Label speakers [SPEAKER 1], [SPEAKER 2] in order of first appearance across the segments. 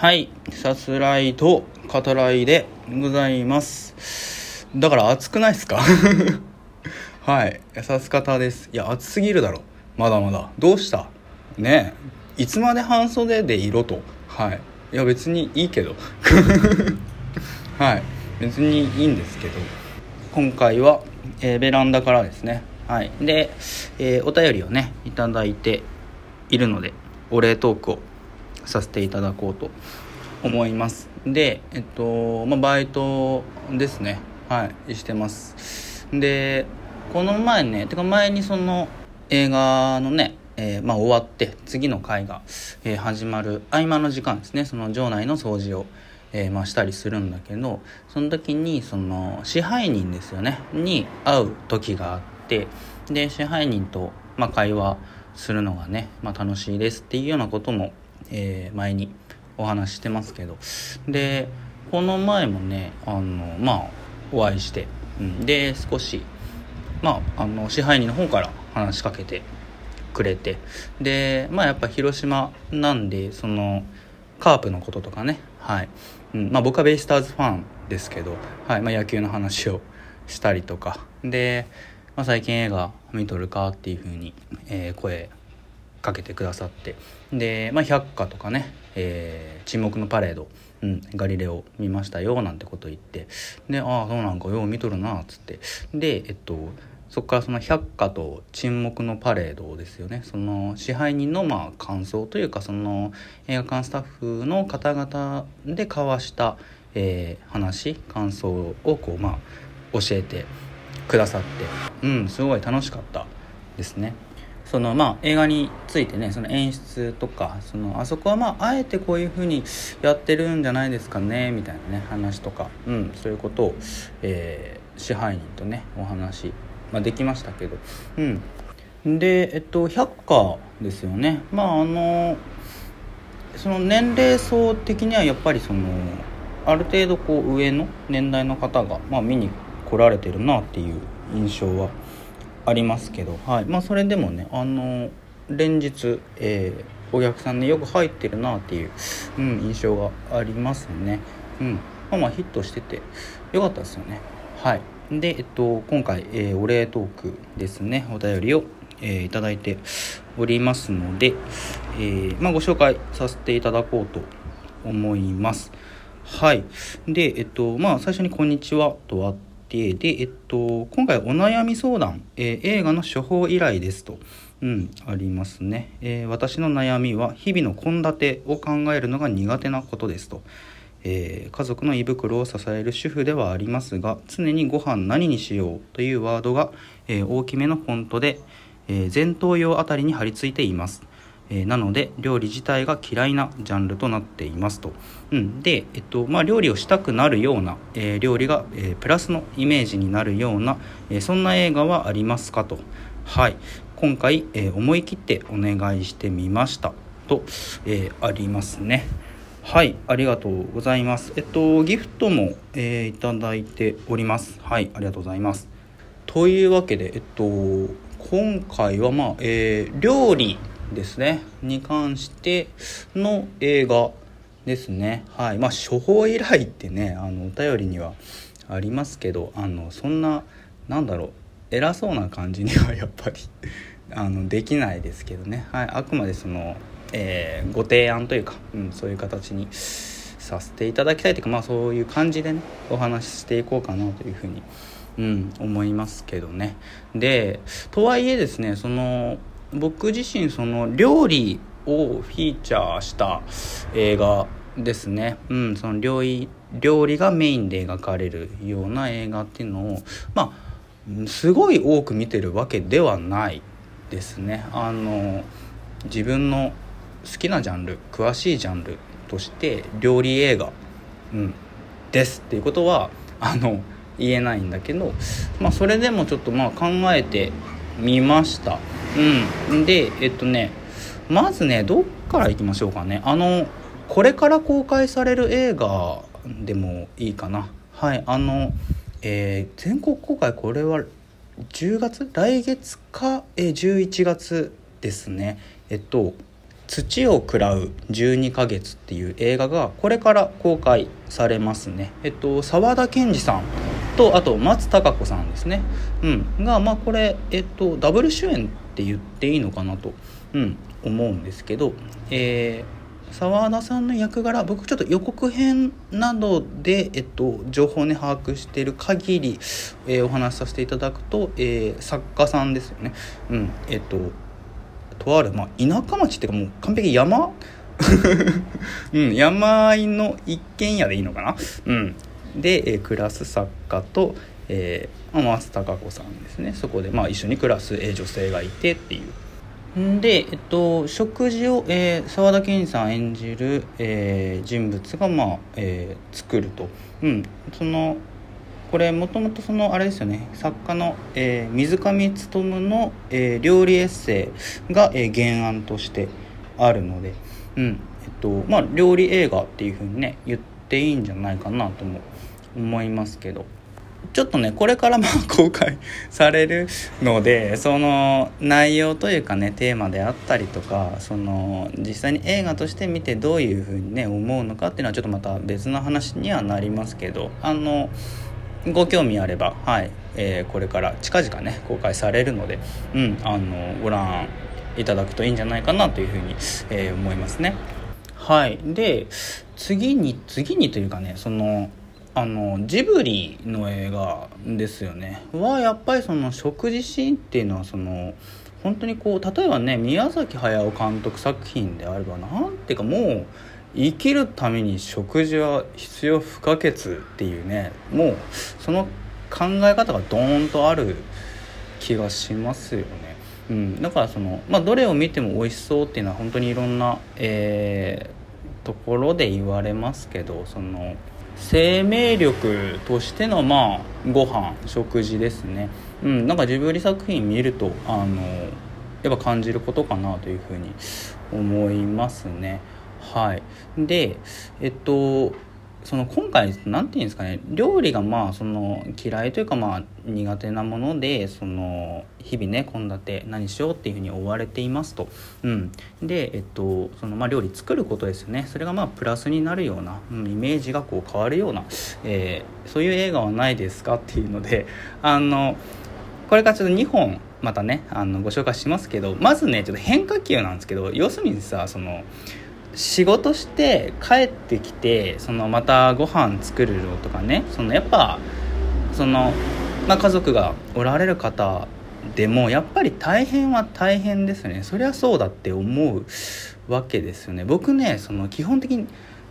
[SPEAKER 1] はい、さすらいと語らいでございます。だから暑くないですか？はい、さす方です。いや、暑すぎるだろ。まだまだ。どうした？ねえ、いつまで半袖でいろと？はい。いや、別にいいけど。はい、別にいいんですけど。今回は、えーベランダからですね。はい。で、えーお便りをね、いただいているので、お礼トークをさせていただこうと思います。でえっとまあバイトですね。はいしてます。でこの前ねてか前にその映画のねえーまあ、終わって次の回が、えー始まる合間の時間ですね。その場内の掃除を、えーまあ、したりするんだけどその時にその支配人ですよね。に会う時があってで支配人と、まあ、会話するのがね、まあ、楽しいですっていうようなことも、えー前にお話してますけど。でこの前もねあのまあお会いして、うん、で少しまああの支配人の方から話しかけてくれて。でまあやっぱ広島なんでそのカープのこととかね。はい、うん。まあ、僕はベイスターズファンですけど、はい。まあ、野球の話をしたりとか。で、まあ、最近映画見とるかっていうふうに、えー声かけてくださって。で、まあ、百花とかね、えー沈黙のパレード、うん、ガリレオ見ましたよなんてこと言って。でああそうなんかよう見とるなっつって。でえっとそこからその百花と沈黙のパレードですよね。その支配人のまあ感想というかその映画館スタッフの方々で交わした、えー話感想をこうまあ教えてくださって。うんすごい楽しかったですね。そのまあ映画についてねその演出とかそのあそこはまああえてこういう風にやってるんじゃないですかねみたいなね話とか、うん、そういうことを、えー支配人とねお話、まあ、できましたけど、うん、でえっと百花ですよね。まああのその年齢層的にはやっぱりそのある程度こう上の年代の方が、まあ、見に来られてるなっていう印象はありますけど、はいまあ、それでもねあの連日、えーお客さんねよく入ってるなっていう、うん、印象がありますね。うんまあ、まあヒットしててよかったですよね。はいで、えっと、今回、えーお礼トークですねお便りを、えーいただいておりますので、えーまあ、ご紹介させていただこうと思います。はい。で、えっと、まあ、最初にこんにちはとあって、で、えっと、今回お悩み相談、えー映画の処方依頼ですと、うん、ありますね。えー私の悩みは、日々の献立を考えるのが苦手なことですと。えー家族の胃袋を支える主婦ではありますが常にご飯何にしようというワードが、えー大きめのフォントで、え前頭葉あたりに貼り付いています、えーなので料理自体が嫌いなジャンルとなっていますと、うん、で、えっとまあ、料理をしたくなるような、えー料理が、えープラスのイメージになるような、えそんな映画はありますかと。はい。今回、え思い切ってお願いしてみました。と、えありますね。はい、ありがとうございます。えっと、ギフトも、えいただいております。はい、ありがとうございます。というわけで、えっと、今回は、まあ、えー料理ですね、に関しての映画ですね。はい、まあ、処方依頼ってね、あの、お便りにはありますけど、あの、そんな、なんだろう、偉そうな感じには やっぱりあのできないですけどね、はい、あくまでその、えーご提案というか、うん、そういう形にさせていただきたいというか、まあ、そういう感じでねお話ししていこうかなというふうに、うん、思いますけどね。でとはいえですねその僕自身その料理をフィーチャーした映画ですね、うん、その料理料理がメインで描かれるような映画っていうのをまあすごい多く見てるわけではないですね。あの自分の好きなジャンル詳しいジャンルとして料理映画、うん、ですっていうことはあの言えないんだけど、まあ、それでもちょっとまあ考えてみました、うん、でえっとねまずねどっからいきましょうかねあのこれから公開される映画でもいいかなはいあの、えー全国公開これは10月来月か、えー11月ですねえっと土を喰らう12ヶ月っていう映画がこれから公開されますね。えっと、沢田研二さんと、あと松たか子さんですね。うん。が、まあこれ、えっと、ダブル主演って言っていいのかなと、うん、思うんですけど、えー澤田さんの役柄僕ちょっと予告編などで、えっと、情報ね把握している限り、えー、お話しさせていただくと、えー、作家さんですよね。うんえっととある、まあ、田舎町っていうかもう完璧山？うん、山あいの一軒家でいいのかな、うん、で、えー、暮らす作家と、えー、松たか子さんですね。そこで、まあ、一緒に暮らす、女性がいてっていう。で、えっと、食事を、えー、沢田研さん演じる、えー、人物が、まあえー、作ると、うん、そのこれもともとそのあれですよね。作家の、えー、水上勉の、えー、料理エッセイが、えー、原案としてあるので、うん。えっとまあ、料理映画っていうふうにね言っていいんじゃないかなとも思いますけど。ちょっとねこれからまあ公開されるのでその内容というかねテーマであったりとかその実際に映画として見てどういうふうにね思うのかっていうのはちょっとまた別の話にはなりますけどあのご興味あればはい、えー、これから近々ね公開されるので、うん、あのご覧いただくといいんじゃないかなというふうに、えー、思いますね。はいで次に次にというかねそのあのジブリの映画ですよねはやっぱりその食事シーンっていうのはその本当にこう例えばね宮崎駿監督作品であれば何ていうかもう生きるために食事は必要不可欠っていうねもうその考え方がドーンとある気がしますよね。うん、だからその、まあ、どれを見ても美味しそうっていうのは本当にいろんな、えー、ところで言われますけどその生命力としてのまあご飯食事ですね。うんなんかジブリ作品見るとあのやっぱ感じることかなというふうに思いますね。はい。でえっとその今回何て言うんですかね料理がまあその嫌いというかまあ苦手なものでその日々ね献立何しようっていうふうに追われていますと、うん、で、えっとそのまあ、料理作ることですよね。それがまあプラスになるような、うん、イメージがこう変わるような、えー、そういう映画はないですかっていうのであのこれからちょっと2本またねあのご紹介しますけどまずねちょっと変化球なんですけど要するにさその仕事して帰ってきてそのまたご飯作るのとかねそのやっぱその、まあ、家族がおられる方でもやっぱり大変は大変ですね。そりゃそうだって思うわけですよね。僕ねその基本的に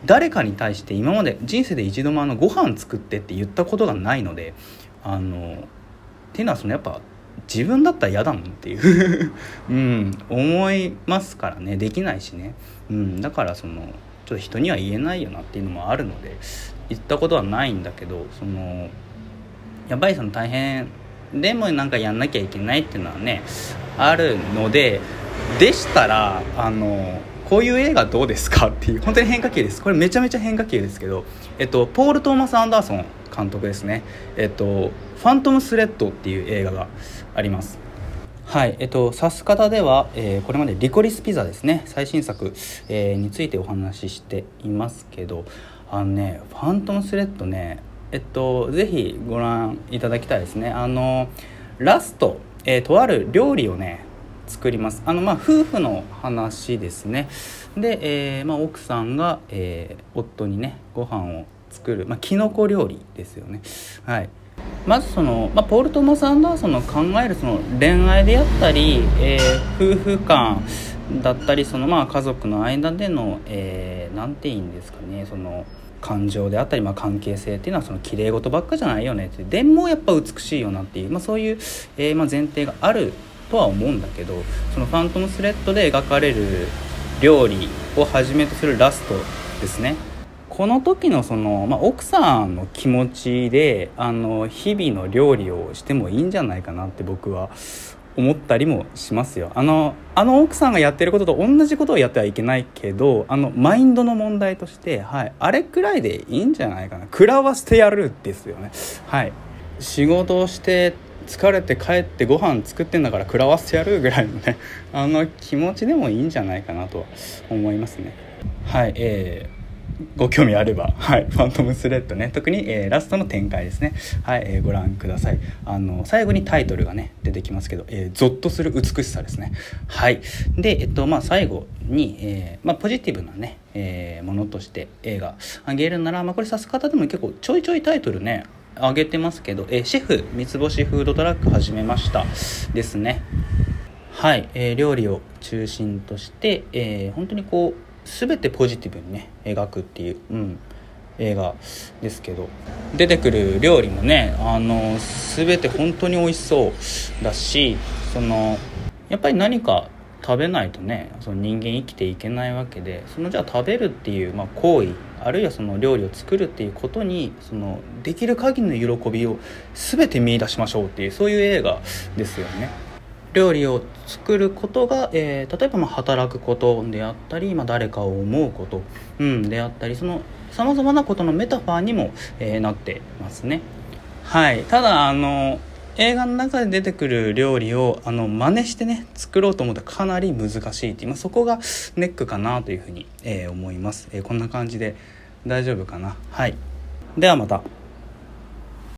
[SPEAKER 1] 誰かに対して今まで人生で一度もあのご飯作ってって言ったことがないのであのっていうのはそのやっぱ自分だったら嫌だもんっていう。うん思いますからね。できないしね、うん、だからそのちょっと人には言えないよなっていうのもあるので言ったことはないんだけどそのやっぱりその大変でもなんかやんなきゃいけないっていうのはねあるのででしたらあのこういう映画どうですかっていう本当に変化球です。これめちゃめちゃ変化球ですけど、えっと、ポール・トーマス・アンダーソン監督ですね。えっと「ファントム・スレッド」っていう映画があります。はい。えっと指す方では、えー、これまでリコリスピザですね。最新作、えー、についてお話ししていますけどあのねファントムスレッドねえっとぜひご覧いただきたいですね。あのラスト、えー、とある料理をね作ります。あのまあ夫婦の話ですね。で、えーまあ、奥さんが、えー、夫にねご飯を作る、まあ、きのこ料理ですよね。はい。まずその、まあ、ポール・トーマス・アンダーソンの考えるその恋愛であったり、えー、夫婦間だったりそのまあ家族の間での、えー、て言うんですかねその感情であったり、まあ、関係性っていうのはその綺麗事ばっかじゃないよねって。でもやっぱ美しいよなっていう、まあ、そういう、えー、まあ前提があるとは思うんだけどその「ファントムスレッド」で描かれる料理をはじめとするラストですね。この時のその、まあ、奥さんの気持ちであの日々の料理をしてもいいんじゃないかなって僕は思ったりもしますよ。あのあの奥さんがやってることと同じことをやってはいけないけどあのマインドの問題として、はい、あれくらいでいいんじゃないかな。食らわせてやるですよね。はい。仕事をして疲れて帰ってご飯作ってんだから食らわせてやるぐらいのね あの気持ちでもいいんじゃないかなとは思いますね。はいえーご興味あれば、はい、ファントムスレッドね。特に、えー、ラストの展開ですね、はいえー、ご覧ください。あの最後にタイトルがね出てきますけど、えー、ゾッとする美しさですね。はい。でえっとまあ最後に、えーまあ、ポジティブなね、えー、ものとして映画あげるなら、まあ、これさす方でも結構ちょいちょいタイトルねあげてますけど、えー、シェフ三つ星フードトラック始めました。ですね。はい、えー、料理を中心として、えー、本当にこう全てポジティブにね描くっていう、うん、映画ですけど出てくる料理もねあの全て本当に美味しそうだしそのやっぱり何か食べないとねその人間生きていけないわけでそのじゃあ食べるっていう、まあ、行為あるいはその料理を作るっていうことにそのできる限りの喜びを全て見いだしましょうっていうそういう映画ですよね。料理を作ることが、えー、例えばま働くことであったり、まあ、誰かを思うこと、うん、であったりそのさまざまなことのメタファーにも、えー、なってますね。はい、ただあの映画の中で出てくる料理をあの真似してね作ろうと思ったらかなり難しいっていう、まあ、そこがネックかなというふうに、えー、思います、えー、こんな感じで大丈夫かな？はい。ではまた。